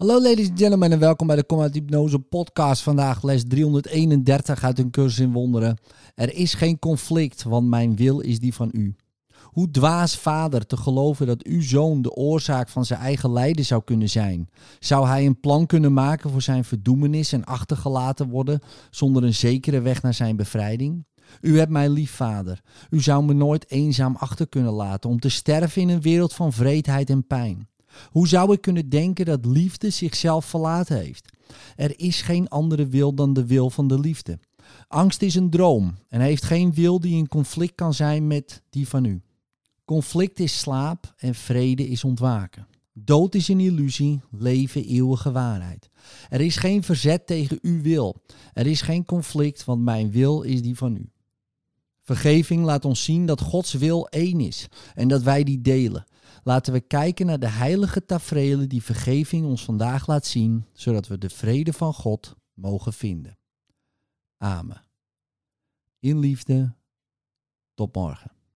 Hallo ladies and gentlemen en welkom bij de Kom Hypnose podcast. Vandaag les 331 uit een cursus in wonderen. Er is geen conflict, want mijn wil is die van u. Hoe dwaas vader te geloven dat uw zoon de oorzaak van zijn eigen lijden zou kunnen zijn. Zou hij een plan kunnen maken voor zijn verdoemenis en achtergelaten worden zonder een zekere weg naar zijn bevrijding? U hebt mij lief, vader. U zou me nooit eenzaam achter kunnen laten om te sterven in een wereld van vreedheid en pijn. Hoe zou ik kunnen denken dat liefde zichzelf verlaten heeft? Er is geen andere wil dan de wil van de liefde. Angst is een droom en heeft geen wil die in conflict kan zijn met die van u. Conflict is slaap en vrede is ontwaken. Dood is een illusie, leven eeuwige waarheid. Er is geen verzet tegen uw wil. Er is geen conflict, want mijn wil is die van u. Vergeving laat ons zien dat Gods wil één is en dat wij die delen. Laten we kijken naar de heilige tafereelen die vergeving ons vandaag laat zien, zodat we de vrede van God mogen vinden. Amen. In liefde, tot morgen.